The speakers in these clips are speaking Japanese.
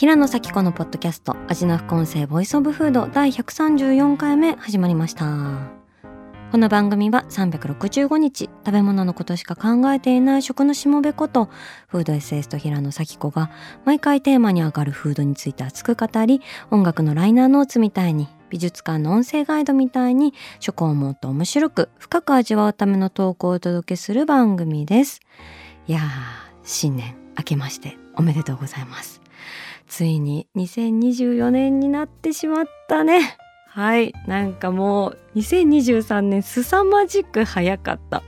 平野咲子のポッドキャスト味な副音声 Voice of Food 第134回目始まりました。この番組は365日食べ物のことしか考えていない食のしもべことフードエッセイスト平野咲子が毎回テーマに上がるフードについて熱く語り音楽のライナーノーツみたいに美術館の音声ガイドみたいに食をもっと面白く深く味わうための投稿をお届けする番組です。いやー新年明けましておめでとうございます。ついに2024年になってしまったね。はい。なんかもう2023年凄まじく早かった。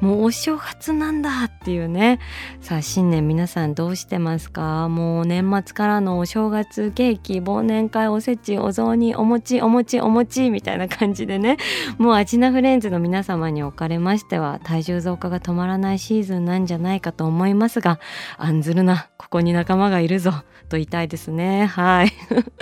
もうお正月なんだっていうね。さあ新年皆さんどうしてますか？もう年末からのお正月ケーキ忘年会おせちお雑煮お餅お餅お餅みたいな感じでね。もうアジナフレンズの皆様におかれましては体重増加が止まらないシーズンなんじゃないかと思いますが案ずるな。ここに仲間がいるぞ。と言いたいですね。はい。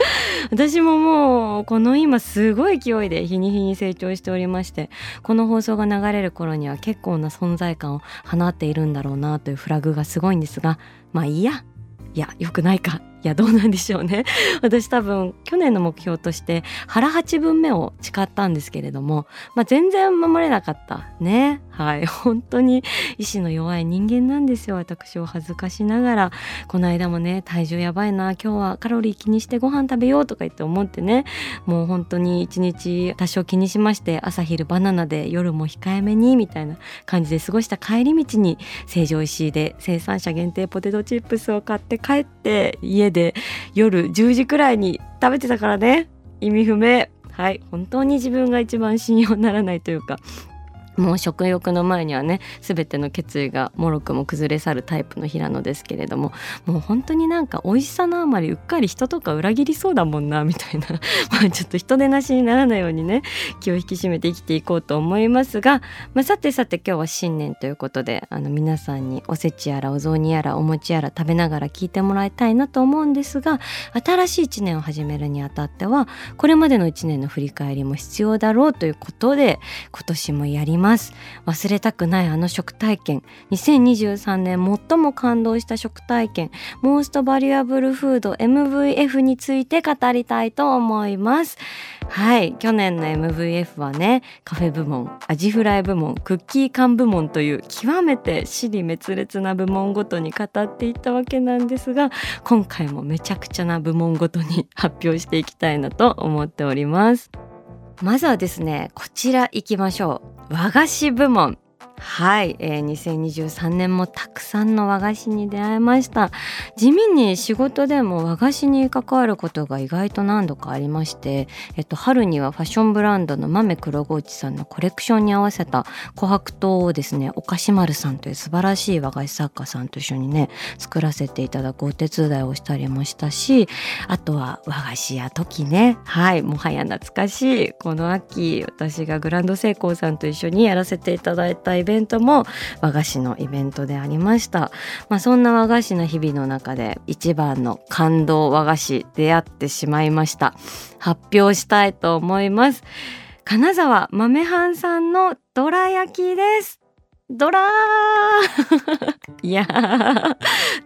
私ももうこの今すごい勢いで日に日に成長しておりましてこの放送が流れる頃には結構な存在感を放っているんだろうなというフラグがすごいんですがまあいいや。いや良くないか。いやどうなんでしょうね。私多分去年の目標として腹八分目を誓ったんですけれども、まあ、全然守れなかったね。はい。本当に意志の弱い人間なんですよ。私を恥ずかしながらこの間もね体重やばいな今日はカロリー気にしてご飯食べようとか言って思ってねもう本当に一日多少気にしまして朝昼バナナで夜も控えめにみたいな感じで過ごした帰り道に成城石井で生産者限定ポテトチップスを買って帰って家で夜10時くらいに食べてたからね。意味不明。はい。本当に自分が一番信用ならないというか。もう食欲の前にはね全ての決意がもろくも崩れ去るタイプの平野ですけれどももう本当になんか美味しさのあまりうっかり人とか裏切りそうだもんなみたいな まあちょっと人手なしにならないようにね気を引き締めて生きていこうと思いますが、まあ、さてさて今日は新年ということであの皆さんにおせちやらお雑煮やらお餅やら食べながら聞いてもらいたいなと思うんですが新しい1年を始めるにあたってはこれまでの1年の振り返りも必要だろうということで今年もやります。ます。忘れたくないあの食体験。2023年最も感動した食体験。モーストバリアブルフード MVF について語りたいと思います。はい。去年の MVF はねカフェ部門アジフライ部門クッキー缶部門という極めて死に滅裂な部門ごとに語っていったわけなんですが今回もめちゃくちゃな部門ごとに発表していきたいなと思っております。まずはですねこちら行きましょう。和菓子部門。はい、えー、2023年もたくさんの和菓子に出会いました。地味に仕事でも和菓子に関わることが意外と何度かありまして、えっと、春にはファッションブランドの豆黒河内さんのコレクションに合わせた琥珀糖をですねおかし丸さんという素晴らしい和菓子作家さんと一緒にね作らせていただくお手伝いをしたりもしたしあとは和菓子や時ね。はいもはや懐かしい。この秋私がグランドセイコーさんと一緒にやらせていただいたイベントベントも和菓子のイベントでありました、まあ、そんな和菓子の日々の中で一番の感動和菓子出会ってしまいました。発表したいと思います。金沢豆半さんのどら焼きです。ドラ いや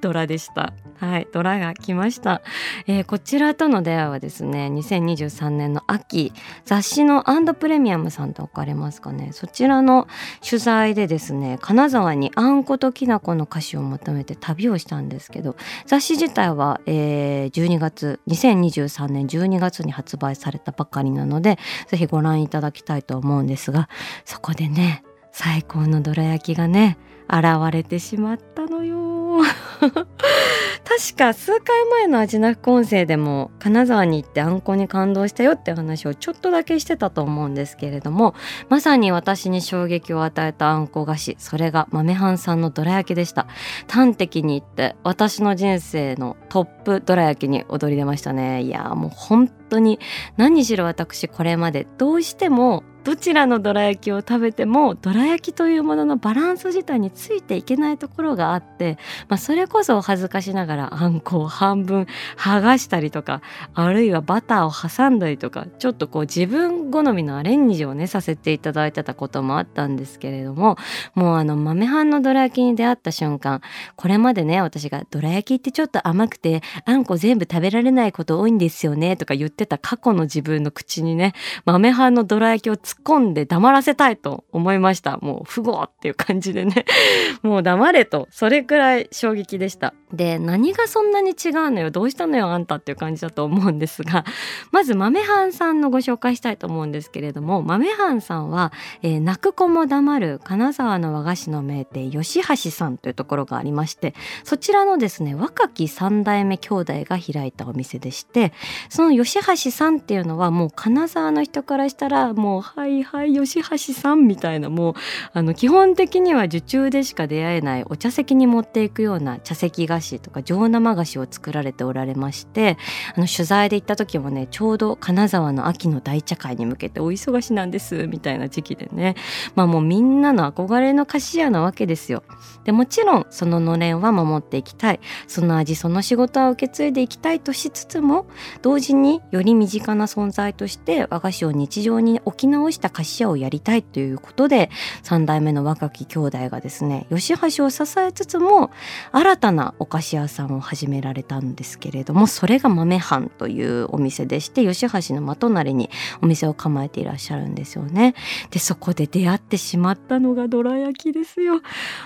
ドラでした。はい、ドラが来ました、えー、こちらとの出会いはですね、2023年の秋、雑誌のアンドプレミアムさんと置かれますかね。そちらの取材でですね、金沢にあんこときなこの歌詞を求めて旅をしたんですけど、雑誌自体は、えー、12月、2023年12月に発売されたばかりなので、ぜひご覧いただきたいと思うんですが、そこでね、最高のどら焼きがね現れてしまったのよ。確か数回前の味な副音声でも金沢に行ってあんこに感動したよって話をちょっとだけしてたと思うんですけれどもまさに私に衝撃を与えたあんこ菓子それが豆半さんのどら焼きでした。端的に言って私の人生のトップどら焼きに踊り出ましたね。いやもう本当に何しろ私これまでどうしてもどちらのどら焼きを食べてもどら焼きというもののバランス自体についていけないところがあって、まあ、それこそ恥ずかしながらあんこを半分剥がしたりとかあるいはバターを挟んだりとかちょっとこう自分好みのアレンジをねさせていただいてたこともあったんですけれどももうあの豆飯のどら焼きに出会った瞬間これまでね私がどら焼きってちょっと甘くてあんこ全部食べられないこと多いんですよねとか言ってた過去の自分の口にね豆飯のどら焼きを突っ込んで黙らせたいと思いました。もう、不合っていう感じでね。もう黙れと。それくらい衝撃でした。で、何がそんなに違うのよ。どうしたのよ、あんたっていう感じだと思うんですが、まず、豆飯さんのご紹介したいと思うんですけれども、豆飯さんは、えー、泣く子も黙る金沢の和菓子の名店、吉橋さんというところがありまして、そちらのですね、若き三代目兄弟が開いたお店でして、その吉橋さんっていうのはもう金沢の人からしたら、もう、はいはい吉橋さんみたいなもうあの基本的には受注でしか出会えないお茶席に持っていくような茶席菓子とか上生菓子を作られておられましてあの取材で行った時もねちょうど金沢の秋の大茶会に向けてお忙しなんですみたいな時期でねまあもうみんなの憧れの菓子屋なわけですよ。でもちろんそののれんは守っていきたいその味その仕事は受け継いでいきたいとしつつも同時により身近な存在として和菓子を日常に置き直した菓子屋をやりたいということで3代目の若き兄弟がですね吉橋を支えつつも新たなお菓子屋さんを始められたんですけれどもそれが豆藩というお店でして吉橋の真隣にお店を構えていらっしゃるんですよね。でそこで出会ってしまったのがどら焼きですよ。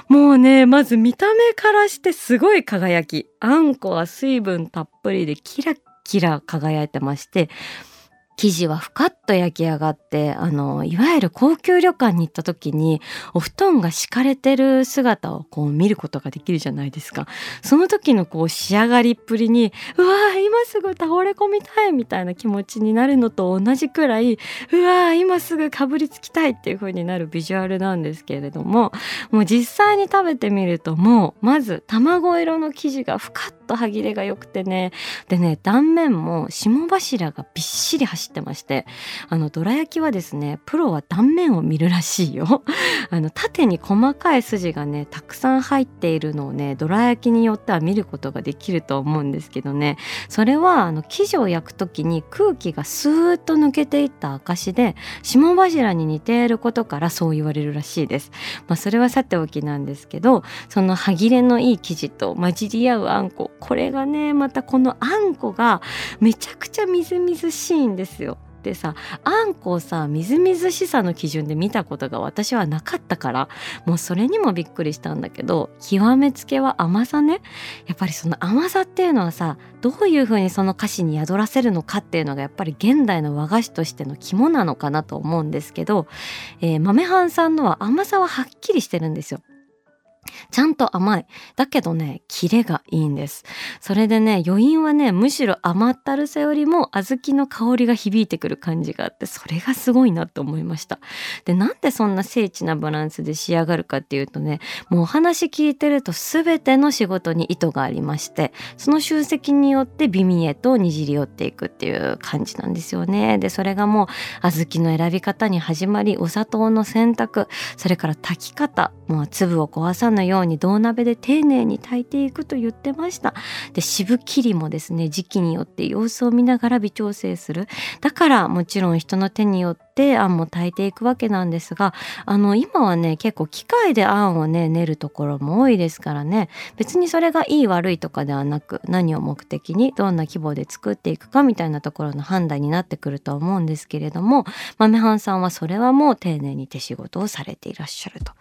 もうねまず見た目からしてすごい輝きあんこは水分たっぷりでキラキラ輝いてまして生地はふかっと焼き上がってあのいわゆる高級旅館に行った時にお布団が敷かれてる姿をこう見ることができるじゃないですか。その時のこう仕上がりっぷりにうわー今すぐ倒れ込みたいみたいな気持ちになるのと同じくらいうわー今すぐかぶりつきたいっていう風になるビジュアルなんですけれどももう実際に食べてみるともうまず卵色の生地がふかっと歯切れが良くてね。でね断面も霜柱がびっしり走ってましてあのどら焼きはですねプロは断面を見るらしいよ。あの縦に細かい筋がねたくさん入っているのをねどら焼きによっては見ることができると思うんですけどね。それはあの生地を焼く時に空気がスーッと抜けていった証で霜柱に似ていることからそう言われるらしいです。まあ、それはさておきなんですけどその歯切れのいい生地と混じり合うあんここれがねまたこのあんこがめちゃくちゃみずみずしいんですよ。でさあんこをさみずみずしさの基準で見たことが私はなかったからもうそれにもびっくりしたんだけど極めつけは甘さねやっぱりその甘さっていうのはさどういうふうにその歌詞に宿らせるのかっていうのがやっぱり現代の和菓子としての肝なのかなと思うんですけど、えー、豆半さんのは甘さははっきりしてるんですよ。ちゃんと甘い。だけどね、キレがいいんです。それでね、余韻はね、むしろ甘ったるさよりも小豆の香りが響いてくる感じがあって、それがすごいなと思いました。で、なんでそんな精緻なバランスで仕上がるかっていうとね、もうお話聞いてると全ての仕事に意図がありまして、その集積によって美味へとにじり寄っていくっていう感じなんですよね。で、それがもう小豆の選び方に始まり、お砂糖の選択、それから炊き方、もう粒を壊さぬように銅鍋で丁寧に炊いていくと言ってました。で渋切りもですね時期によって様子を見ながら微調整する。だからもちろん人の手によってってあんも炊いていくわけなんですがあの今はね結構機械であんをね練るところも多いですからね。別にそれがいい悪いとかではなく何を目的にどんな規模で作っていくかみたいなところの判断になってくると思うんですけれども豆半さんはそれはもう丁寧に手仕事をされていらっしゃると。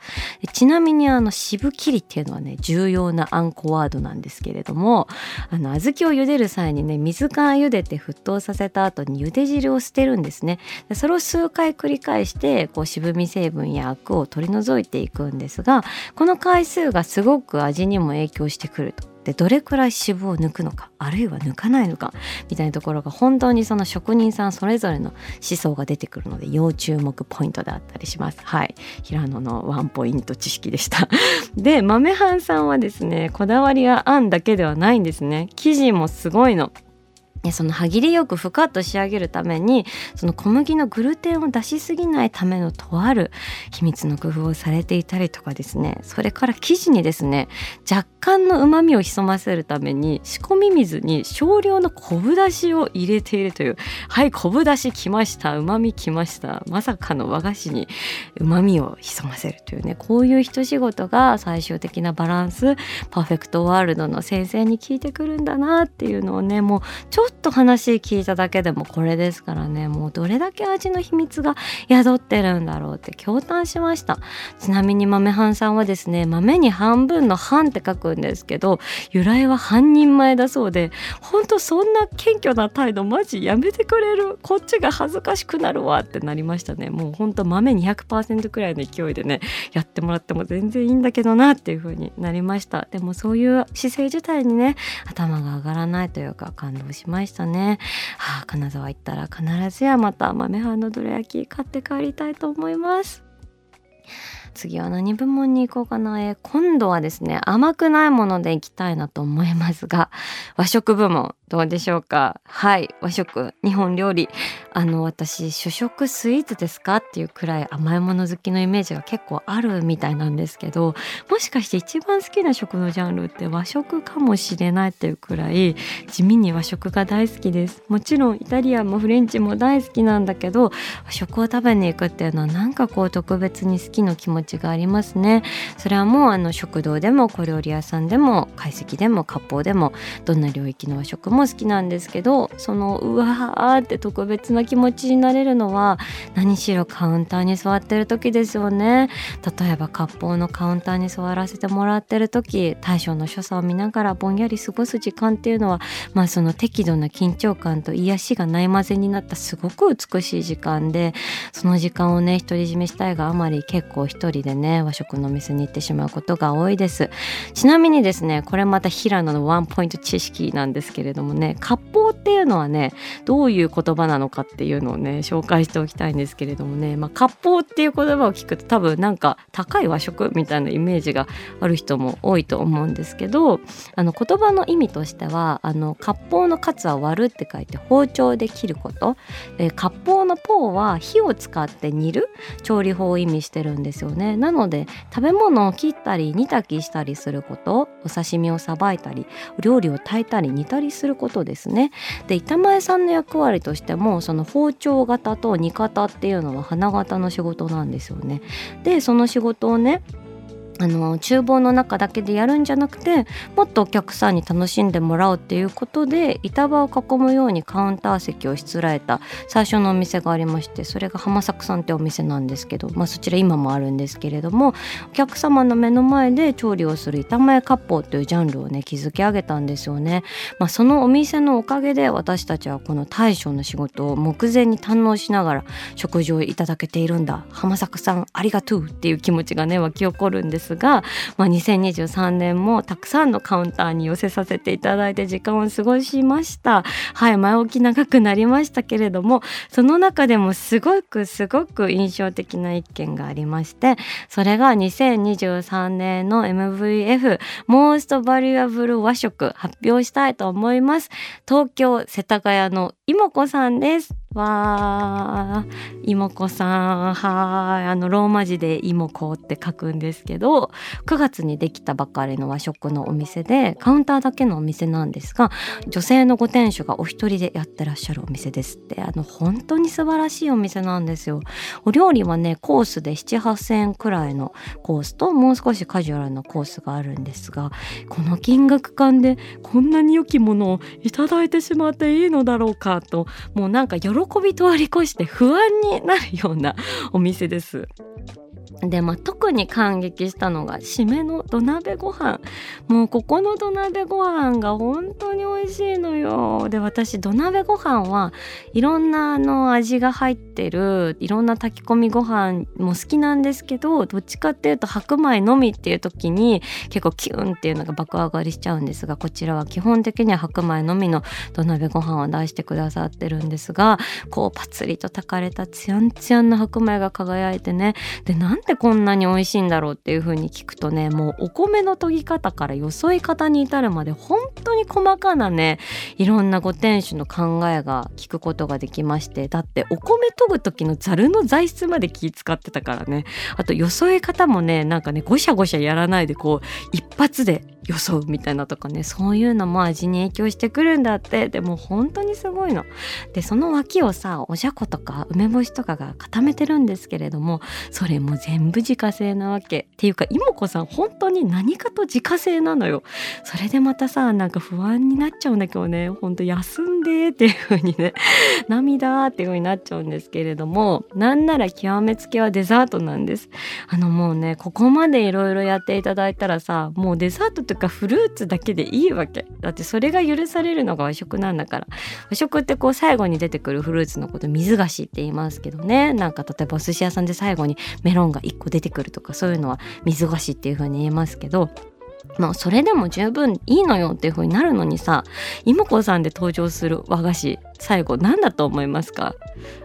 ちなみにあの渋切りっていうのはね重要なあんこワードなんですけれどもあの小豆を茹でる際にね水から茹でて沸騰させた後に茹で汁を捨てるんですね。それを数回繰り返してこう渋み成分やアクを取り除いていくんですがこの回数がすごく味にも影響してくると。でどれくらい脂肪を抜くのかあるいは抜かないのかみたいなところが本当にその職人さんそれぞれの思想が出てくるので要注目ポイントであったりします。はい。平野のワンポイント知識でした。で豆半さんはですねこだわりはあんだけではないんですね。生地もすごいの。その歯切りよくふかっと仕上げるためにその小麦のグルテンを出しすぎないためのとある秘密の工夫をされていたりとかですね。それから生地にですね若干の旨味を潜ませるために仕込み水に少量の昆布だしを入れているというはい昆布だしきました旨味きましたまさかの和菓子に旨味を潜ませるというねこういう一仕事が最終的なバランスパーフェクトワールドの先生に聞いてくるんだなっていうのをねもうちょっとと話聞いただけでもこれですからね。もうどれだけ味の秘密が宿ってるんだろうって驚嘆しました。ちなみに豆半さんはですね豆に半分の半って書くんですけど由来は半人前だそうでほんとそんな謙虚な態度マジやめてくれる。こっちが恥ずかしくなるわってなりましたね。もうほんと豆200%くらいの勢いでねやってもらっても全然いいんだけどなっていう風になりました。でもそういう姿勢自体にね頭が上がらないというか感動しました。ましたね。はあ、金沢行ったら必ずやまた豆飯のどら焼き買って帰りたいと思います。次は何部門に行こうかな、えー、今度はですね甘くないもので行きたいなと思いますが和食部門どうでしょうか？はい和食。日本料理。あの私主食スイーツですかっていうくらい甘いもの好きのイメージが結構あるみたいなんですけどもしかして一番好きな食のジャンルって和食かもしれないっていうくらい地味に和食が大好きです。もちろんイタリアンもフレンチも大好きなんだけど和食を食べに行くっていうのはなんかこう特別に好きの気持ちがありますね。それはもうあの食堂でも小料理屋さんでも懐石でも割烹でもどんな領域の和食もも好きなんですけどそのうわーって特別な気持ちになれるのは何しろカウンターに座ってる時ですよね。例えば割烹のカウンターに座らせてもらってる時大将の所作を見ながらぼんやり過ごす時間っていうのはまあその適度な緊張感と癒しがないまぜになったすごく美しい時間でその時間をね独り占めしたいがあまり結構一人でね和食の店に行ってしまうことが多いです。ちなみにですねこれまた平野のワンポイント知識なんですけれどももね割烹っていうのはねどういう言葉なのかっていうのをね紹介しておきたいんですけれどもね、まあ、割烹っていう言葉を聞くと多分なんか高い和食みたいなイメージがある人も多いと思うんですけどあの言葉の意味としてはあの割烹の「カツ」は割るって書いて包丁で切ること、え割烹の「ポー」は火を使って煮る調理法を意味してるんですよね。なので食べ物を切ったり煮炊きしたりすることお刺身をさばいたり料理を炊いたり煮たりすることですね。で板前さんの役割としてもその包丁型と煮方っていうのは花形の仕事なんですよね。でその仕事をねあの厨房の中だけでやるんじゃなくてもっとお客さんに楽しんでもらおうっていうことで板場を囲むようにカウンター席をしつらえた最初のお店がありましてそれが浜作さんってお店なんですけど、まあ、そちら今もあるんですけれどもお客様の目の前で調理をする板前割烹というジャンルをね築き上げたんですよね。まあ、そのお店のおかげで私たちはこの大将の仕事を目前に堪能しながら食事をいただけているんだ浜作さんありがとうっていう気持ちがね湧き起こるんですが、まあ、2023年もたくさんのカウンターに寄せさせていただいて時間を過ごしました。はい前置き長くなりましたけれどもその中でもすごくすごく印象的な一件がありましてそれが2023年の MVF モーストバリュアブル和食発表したいと思います東京世田谷の妹子さんですわー妹子さん。はい。あのローマ字で妹子って書くんですけど9月にできたばかりの和食のお店でカウンターだけのお店なんですが女性のご店主がお一人でやってらっしゃるお店ですって。あの本当に素晴らしいお店なんですよ。お料理はねコースで7,8,000円くらいのコースともう少しカジュアルなコースがあるんですがこの金額感でこんなに良きものをいただいてしまっていいのだろうかともうなんか喜び通り越して不安になるようなお店です。でまあ、特に感激したのが締めの土鍋ご飯。もうここの土鍋ご飯が本当に美味しいのよ。で私土鍋ご飯はいろんなあの味が入ってるいろんな炊き込みご飯も好きなんですけどどっちかっていうと白米のみっていう時に結構キュンっていうのが爆上がりしちゃうんですがこちらは基本的には白米のみの土鍋ご飯を出してくださってるんですがこうパツリと炊かれたツヤンツヤンの白米が輝いてね。でなんでこんなに美味しいんだろうっていう風に聞くとねもうお米の研ぎ方からよそい方に至るまで本当に細かなねいろんなご店主の考えが聞くことができましてだってお米研ぐ時のざるの材質まで気使ってたからねあとよそい方もねなんかねゴシャゴシャやらないでこう一発で装うみたいなとかねそういうのも味に影響してくるんだってでも本当にすごいの。でその脇をさおじゃことか梅干しとかが固めてるんですけれどもそれも全部自家製なわけ。っていうか妹子さん本当に何かと自家製なのよ。それでまたさなんか不安になっちゃうんだけどね。ほんと休んでっていう風にね。涙っていう風になっちゃうんですけれども。なんなら極めつけはデザートなんです。あのもうねここまでいろいろやっていただいたらさもうデザートとかフルーツだけでいいわけ。だってそれが許されるのが和食なんだから。和食ってこう最後に出てくるフルーツのこと水菓子って言いますけどね。なんか例えばお寿司屋さんで最後にメロンが1個出てくるとかそういうのは水菓子っていう風に言えますけどまあそれでも十分いいのよっていう風になるのにさ妹子さんで登場する和菓子最後何だと思いますか？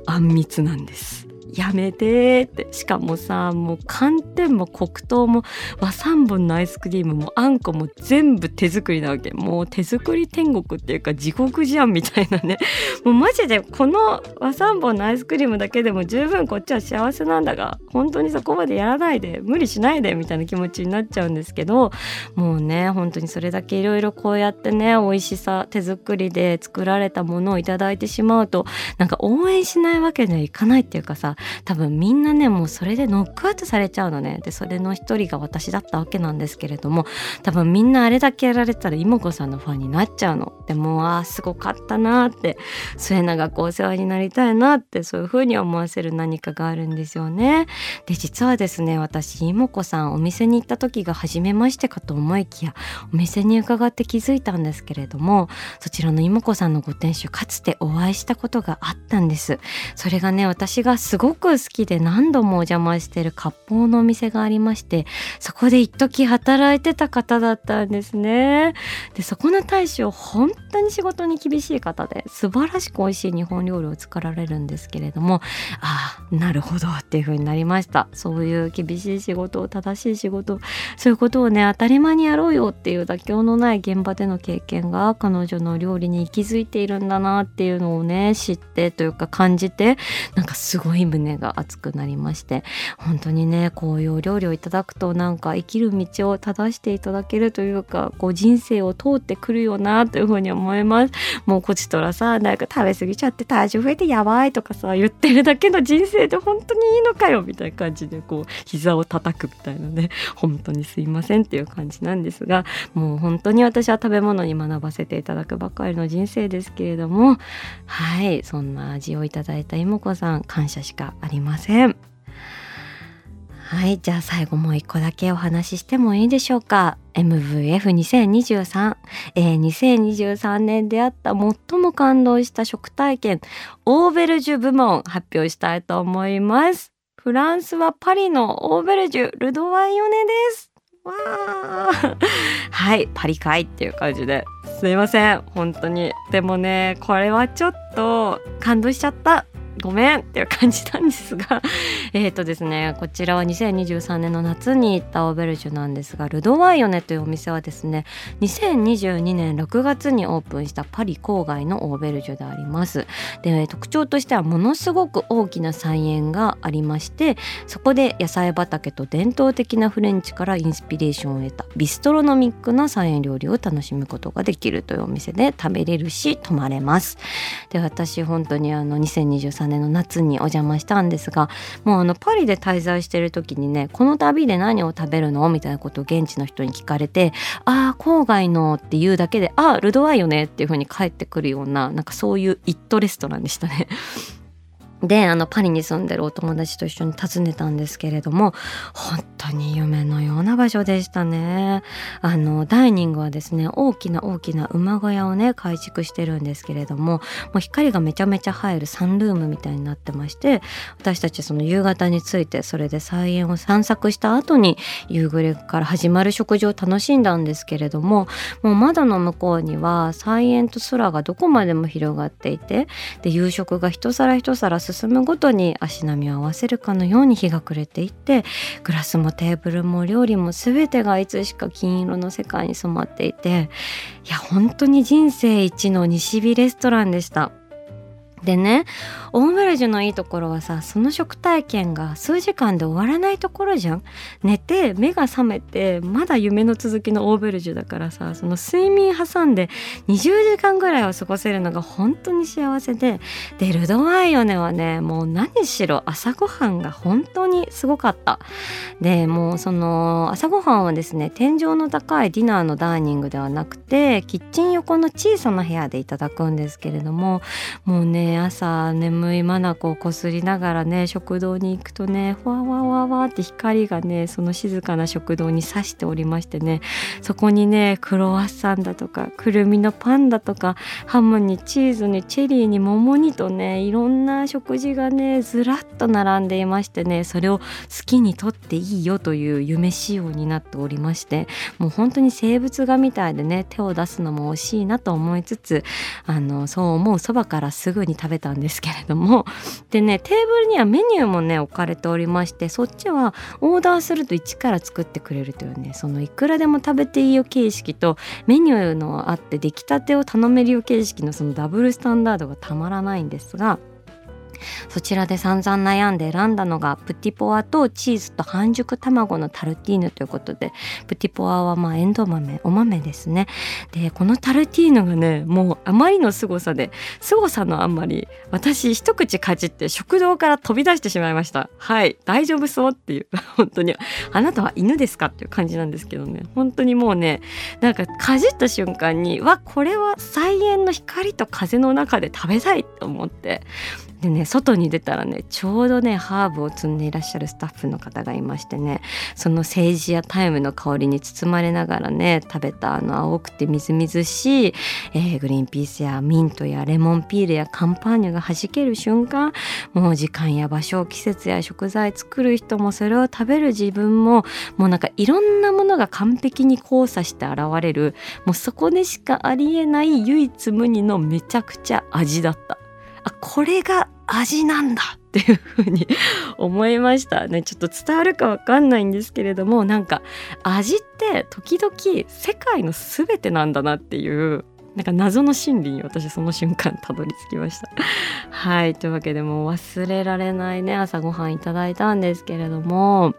あんみつなんです。やめてって。しかもさもう寒天も黒糖も和三本のアイスクリームもあんこも全部手作りなわけ。もう手作り天国っていうか地獄じゃんみたいなね。もうマジでこの和三本のアイスクリームだけでも十分こっちは幸せなんだが本当にそこまでやらないで無理しないでみたいな気持ちになっちゃうんですけど。もうね本当にそれだけいろいろこうやってね美味しさ手作りで作られたものをいいてしまうとなんか応援しないわけにはいかないっていうかさ多分みんなねもうそれでノックアウトされちゃうのね。でそれの一人が私だったわけなんですけれども多分みんなあれだけやられたら妹子さんのファンになっちゃうの。でもああすごかったなって末永くお世話になりたいなってそういう風に思わせる何かがあるんですよね。で実はですね私妹子さんお店に行った時が初めましてかと思いきやお店に伺って気づいたんですけれどもそちらの妹子さんのご店主かつてお会いしたことがあったんです。それがね私がすごく好きで何度もお邪魔してる割烹のお店がありましてそこで一時働いてた方だったんですね。でそこの大将本当に仕事に厳しい方で素晴らしく美味しい日本料理を作られるんですけれどもああなるほどっていう風になりました。そういう厳しい仕事を正しい仕事そういうことをね当たり前にやろうよっていう妥協のない現場での経験が彼女の料理に息づいているんだなっていうのをね知ってというか感じてなんかすごい胸胸が熱くなりまして本当にねこういうお料理をいただくとなんか生きる道を正していただけるというかこう人生を通ってくるよなというふうに思います。もうこちとらさなんか食べ過ぎちゃって体重増えてやばいとかさ言ってるだけの人生で本当にいいのかよみたいな感じでこう膝を叩くみたいなね 本当にすいませんっていう感じなんですがもう本当に私は食べ物に学ばせていただくばかりの人生ですけれどもはいそんな味をいただいた妹子さん感謝しかありません。はい、じゃあ最後もう一個だけお話ししてもいいでしょうか。MVF2023、えー、2023年であった最も感動した食体験、オーベルジュ部門発表したいと思います。フランスはパリのオーベルジュ、ルドワイヨネです。わー はい、パリかいっていう感じで。すいません、本当に。でもね、これはちょっと感動しちゃった。ごめんっていう感じなんですが えっとですねこちらは2023年の夏に行ったオーベルジュなんですがルドワイヨネというお店はですね2022年6月にオープンしたパリ郊外のオーベルジュであります。で特徴としてはものすごく大きな菜園がありましてそこで野菜畑と伝統的なフレンチからインスピレーションを得たビストロノミックな菜園料理を楽しむことができるというお店で食べれるし泊まれます。で私本当にあの2023 2023年の夏にお邪魔したんですがもうあのパリで滞在してる時にねこの旅で何を食べるの？みたいなことを現地の人に聞かれてああ郊外のっていうだけでああルドワイよねっていう風に返ってくるようななんかそういうイットレストランでしたね。であのパリに住んでるお友達と一緒に訪ねたんですけれども本当に夢のような場所でしたね。あのダイニングはですね大きな大きな馬小屋をね改築してるんですけれどももう光がめちゃめちゃ入るサンルームみたいになってまして私たちその夕方に着いてそれで菜園を散策した後に夕暮れから始まる食事を楽しんだんですけれどももう窓の向こうには菜園と空がどこまでも広がっていてで夕食が一皿一皿進むごとに足並みを合わせるかのように日が暮れていってグラスもテーブルも料理も全てがいつしか金色の世界に染まっていていや本当に人生一の西日レストランでした。でねオーベルジュのいいところはさその食体験が数時間で終わらないところじゃん。寝て目が覚めてまだ夢の続きのオーベルジュだからさその睡眠挟んで20時間ぐらいを過ごせるのが本当に幸せででルドワイヨネはねもう何しろ朝ごはんが本当にすごかった。でもうその朝ごはんはですね天井の高いディナーのダイニングではなくてキッチン横の小さな部屋でいただくんですけれどももうね朝眠い眼をこすりながらね食堂に行くとねふわわわわって光がねその静かな食堂に差しておりましてねそこにねクロワッサンだとかくるみのパンだとかハムにチーズにチェリーに桃にとねいろんな食事がねずらっと並んでいましてねそれを好きにとっていいよという夢仕様になっておりましてもう本当に生物画みたいでね手を出すのも惜しいなと思いつつあのそう思うそばからすぐに食べたんですけれども。でねテーブルにはメニューもね置かれておりましてそっちはオーダーすると一から作ってくれるというねそのいくらでも食べていいよ形式とメニューのあって出来たてを頼めるよ形式のそのダブルスタンダードがたまらないんですがそちらで散々悩んで選んだのがプティポワとチーズと半熟卵のタルティーヌということでプティポワはまあエンドウ豆お豆ですね。でこのタルティーヌがねもうあまりの凄さで凄さのあんまり私一口かじって食堂から飛び出してしまいました。はい大丈夫そうっていう 本当に。あなたは犬ですかっていう感じなんですけどね。本当にもうねなんかかじった瞬間にわこれは菜園の光と風の中で食べたいと思ってでね外に出たらねちょうどねハーブを摘んでいらっしゃるスタッフの方がいましてねそのセージやタイムの香りに包まれながらね食べたあの青くてみずみずしい、えー、グリーンピースやミントやレモンピールやカンパーニュがはじける瞬間もう時間や場所季節や食材作る人もそれを食べる自分ももうなんかいろんなものが完璧に交差して現れるもうそこでしかありえない唯一無二のめちゃくちゃ味だった。あこれが味なんだっていう風に思いましたね。ちょっと伝わるかわかんないんですけれどもなんか味って時々世界の全てなんだなっていうなんか謎の心理に私その瞬間たどり着きました。はい。というわけでもう忘れられないね朝ごはんいただいたんですけれども。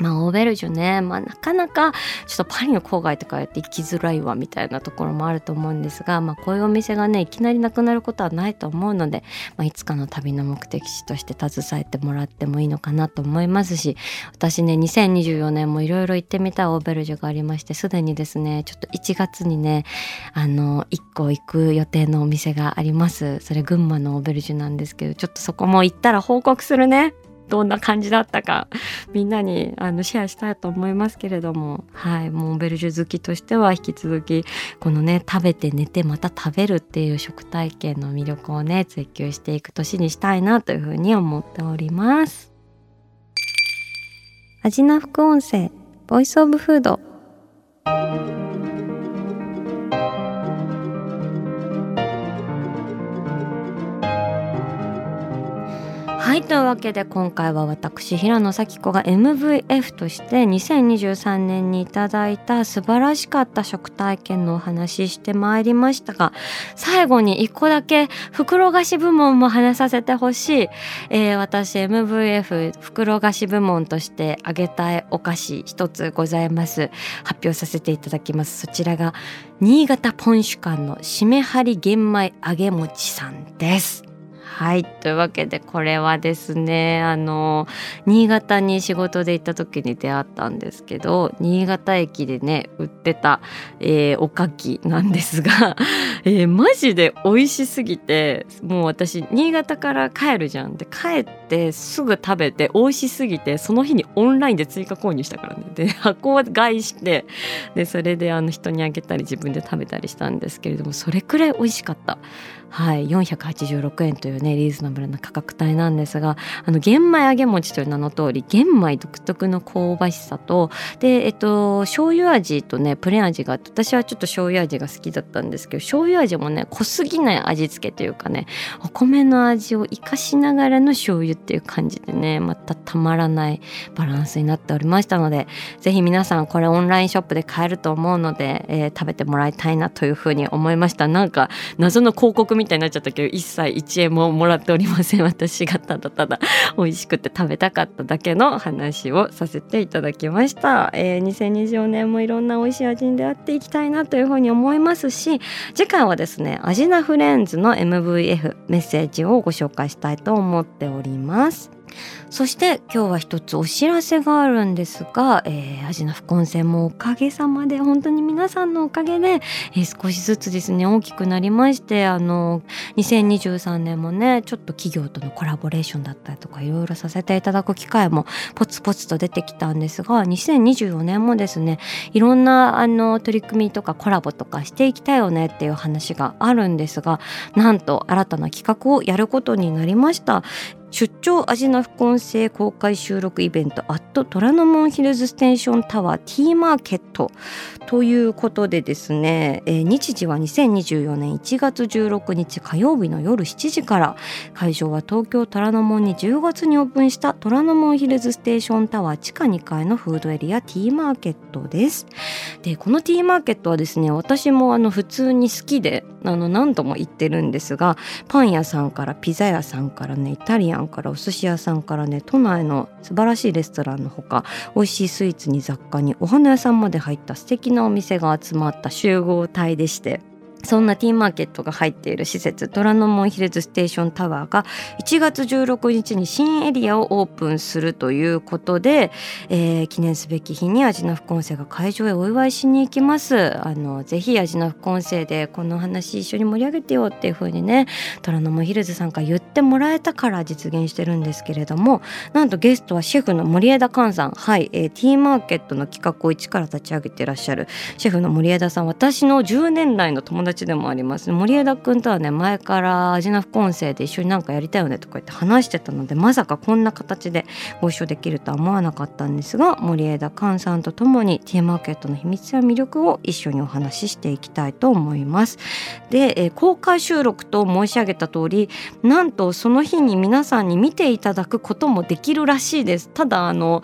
まあ、オーベルジュね、まあ、なかなかちょっとパリの郊外とかやって行きづらいわみたいなところもあると思うんですが、まあ、こういうお店がねいきなりなくなることはないと思うので、まあ、いつかの旅の目的地として携えてもらってもいいのかなと思いますし私ね2024年もいろいろ行ってみたいオーベルジュがありましてすでにですねちょっと1月にねあの1個行く予定のお店があります。それ群馬のオーベルジュなんですけどちょっとそこも行ったら報告するね。どんな感じだったかみんなにあのシェアしたいと思いますけれどもはいもうベルジュ好きとしては引き続きこのね食べて寝てまた食べるっていう食体験の魅力をね追求していく年にしたいなというふうに思っております。味な副音声ボイスオブフードはいというわけで今回は私平野咲子が MVF として2023年にいただいた素晴らしかった食体験のお話ししてまいりましたが最後に一個だけ袋菓子部門も話させてほしい、えー、私 MVF 袋菓子部門としてあげたいお菓子一つございます。発表させていただきます。そちらが新潟ポンシュ館の締め張り玄米揚げ餅さんです。はい。というわけでこれはですねあの新潟に仕事で行った時に出会ったんですけど新潟駅でね売ってた、えー、おかきなんですが、えー、マジで美味しすぎてもう私新潟から帰るじゃん。で帰ってすぐ食べて美味しすぎてその日にオンラインで追加購入したからねで 箱を買いしてでそれであの人にあげたり自分で食べたりしたんですけれどもそれくらい美味しかった。はい、486円というねリーズナブルな価格帯なんですがあの玄米揚げ餅という名の通り玄米独特の香ばしさとでえっと醤油味とねプレーン味があって私はちょっと醤油味が好きだったんですけど醤油味もね濃すぎない味付けというかねお米の味を生かしながらの醤油っていう感じでねまたたまらないバランスになっておりましたので是非皆さんこれオンラインショップで買えると思うので、えー、食べてもらいたいなというふうに思いました。なんか謎の広告みたいになっちゃったけど一切1円ももらっておりません。私がただただ 美味しくて食べたかっただけの話をさせていただきました、えー、2024年もいろんな美味しい味に出会っていきたいなというふうに思いますし次回はですねアジナフレンズの MVF メッセージをご紹介したいと思っております。ます。そして今日は一つお知らせがあるんですが、えー、アジナ副音声もおかげさまで本当に皆さんのおかげで、えー、少しずつですね大きくなりましてあの2023年もねちょっと企業とのコラボレーションだったりとかいろいろさせていただく機会もポツポツと出てきたんですが2024年もですねいろんなあの取り組みとかコラボとかしていきたいよねっていう話があるんですがなんと新たな企画をやることになりました。出張アジナ副音声公開収録イベントアット虎ノ門ヒルズステーションタワー T マーケット。ということでですね、えー、日時は2024年1月16日火曜日の夜7時から会場は東京虎ノ門に10月にオープンした虎ノ門ヒルズステーションタワー地下2階のフードエリア T マーケットです。でこの T マーケットはですね私もあの普通に好きであの何度も行ってるんですがパン屋さんからピザ屋さんからねイタリアンからお寿司屋さんからね都内の素晴らしいレストランのほか美味しいスイーツに雑貨にお花屋さんまで入った素敵なお店が集まった集合体でして。そんなティーマーケットが入っている施設虎ノ門ヒルズステーションタワーが1月16日に新エリアをオープンするということで、えー、記念すべき日にアジナ副音声が会場へお祝いしに行きます。あのぜひアジナ副音声でこの話一緒に盛り上げてよっていう風にね虎ノ門ヒルズさんから言ってもらえたから実現してるんですけれどもなんとゲストはシェフの森枝寛さん。はい、えー、ティーマーケットの企画を一から立ち上げていらっしゃるシェフの森枝さん。私の10年来の友達でもあります。森枝君とはね前から味の副音声で一緒になんかやりたいよねとか言って話してたのでまさかこんな形でご一緒できるとは思わなかったんですが森枝寛さんと共にティーマーケットの秘密や魅力を一緒にお話ししていきたいと思います。で、えー、公開収録と申し上げた通りなんとその日に皆さんに見ていただくこともできるらしいです。ただあの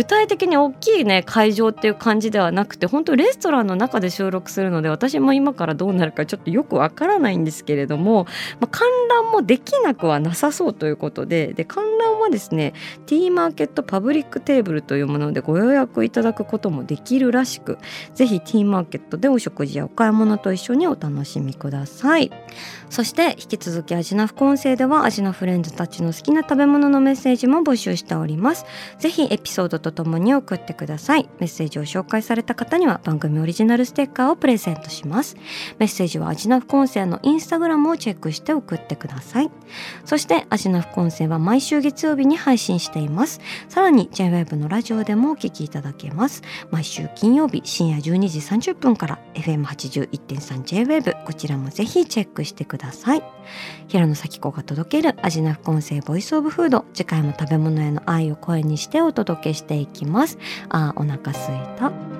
具体的に大きいね会場っていう感じではなくて本当レストランの中で収録するので私も今からどうなるかちょっとよくわからないんですけれども、まあ、観覧もできなくはなさそうということでで観覧はですね T マーケットパブリックテーブルというものでご予約いただくこともできるらしくぜひ T マーケットでお食事やお買い物と一緒にお楽しみください。そして引き続きアジナ副音声ではアジナフレンズたちの好きな食べ物のメッセージも募集しております。ぜひエピソードとともに送ってください。メッセージを紹介された方には番組オリジナルステッカーをプレゼントします。メッセージはアジナ副音声のインスタグラムをチェックして送ってください。そしてアジナ副音声は毎週月曜日に配信しています。さらに JWEB のラジオでもお聞きいただけます。毎週金曜日深夜12時30分から FM81.3JWEB こちらもぜひチェックしてください。平野咲子が届けるアジナ副音声ボイスオブフード。次回も食べ物への愛を声にしてお届けしていきます。あお腹すいた。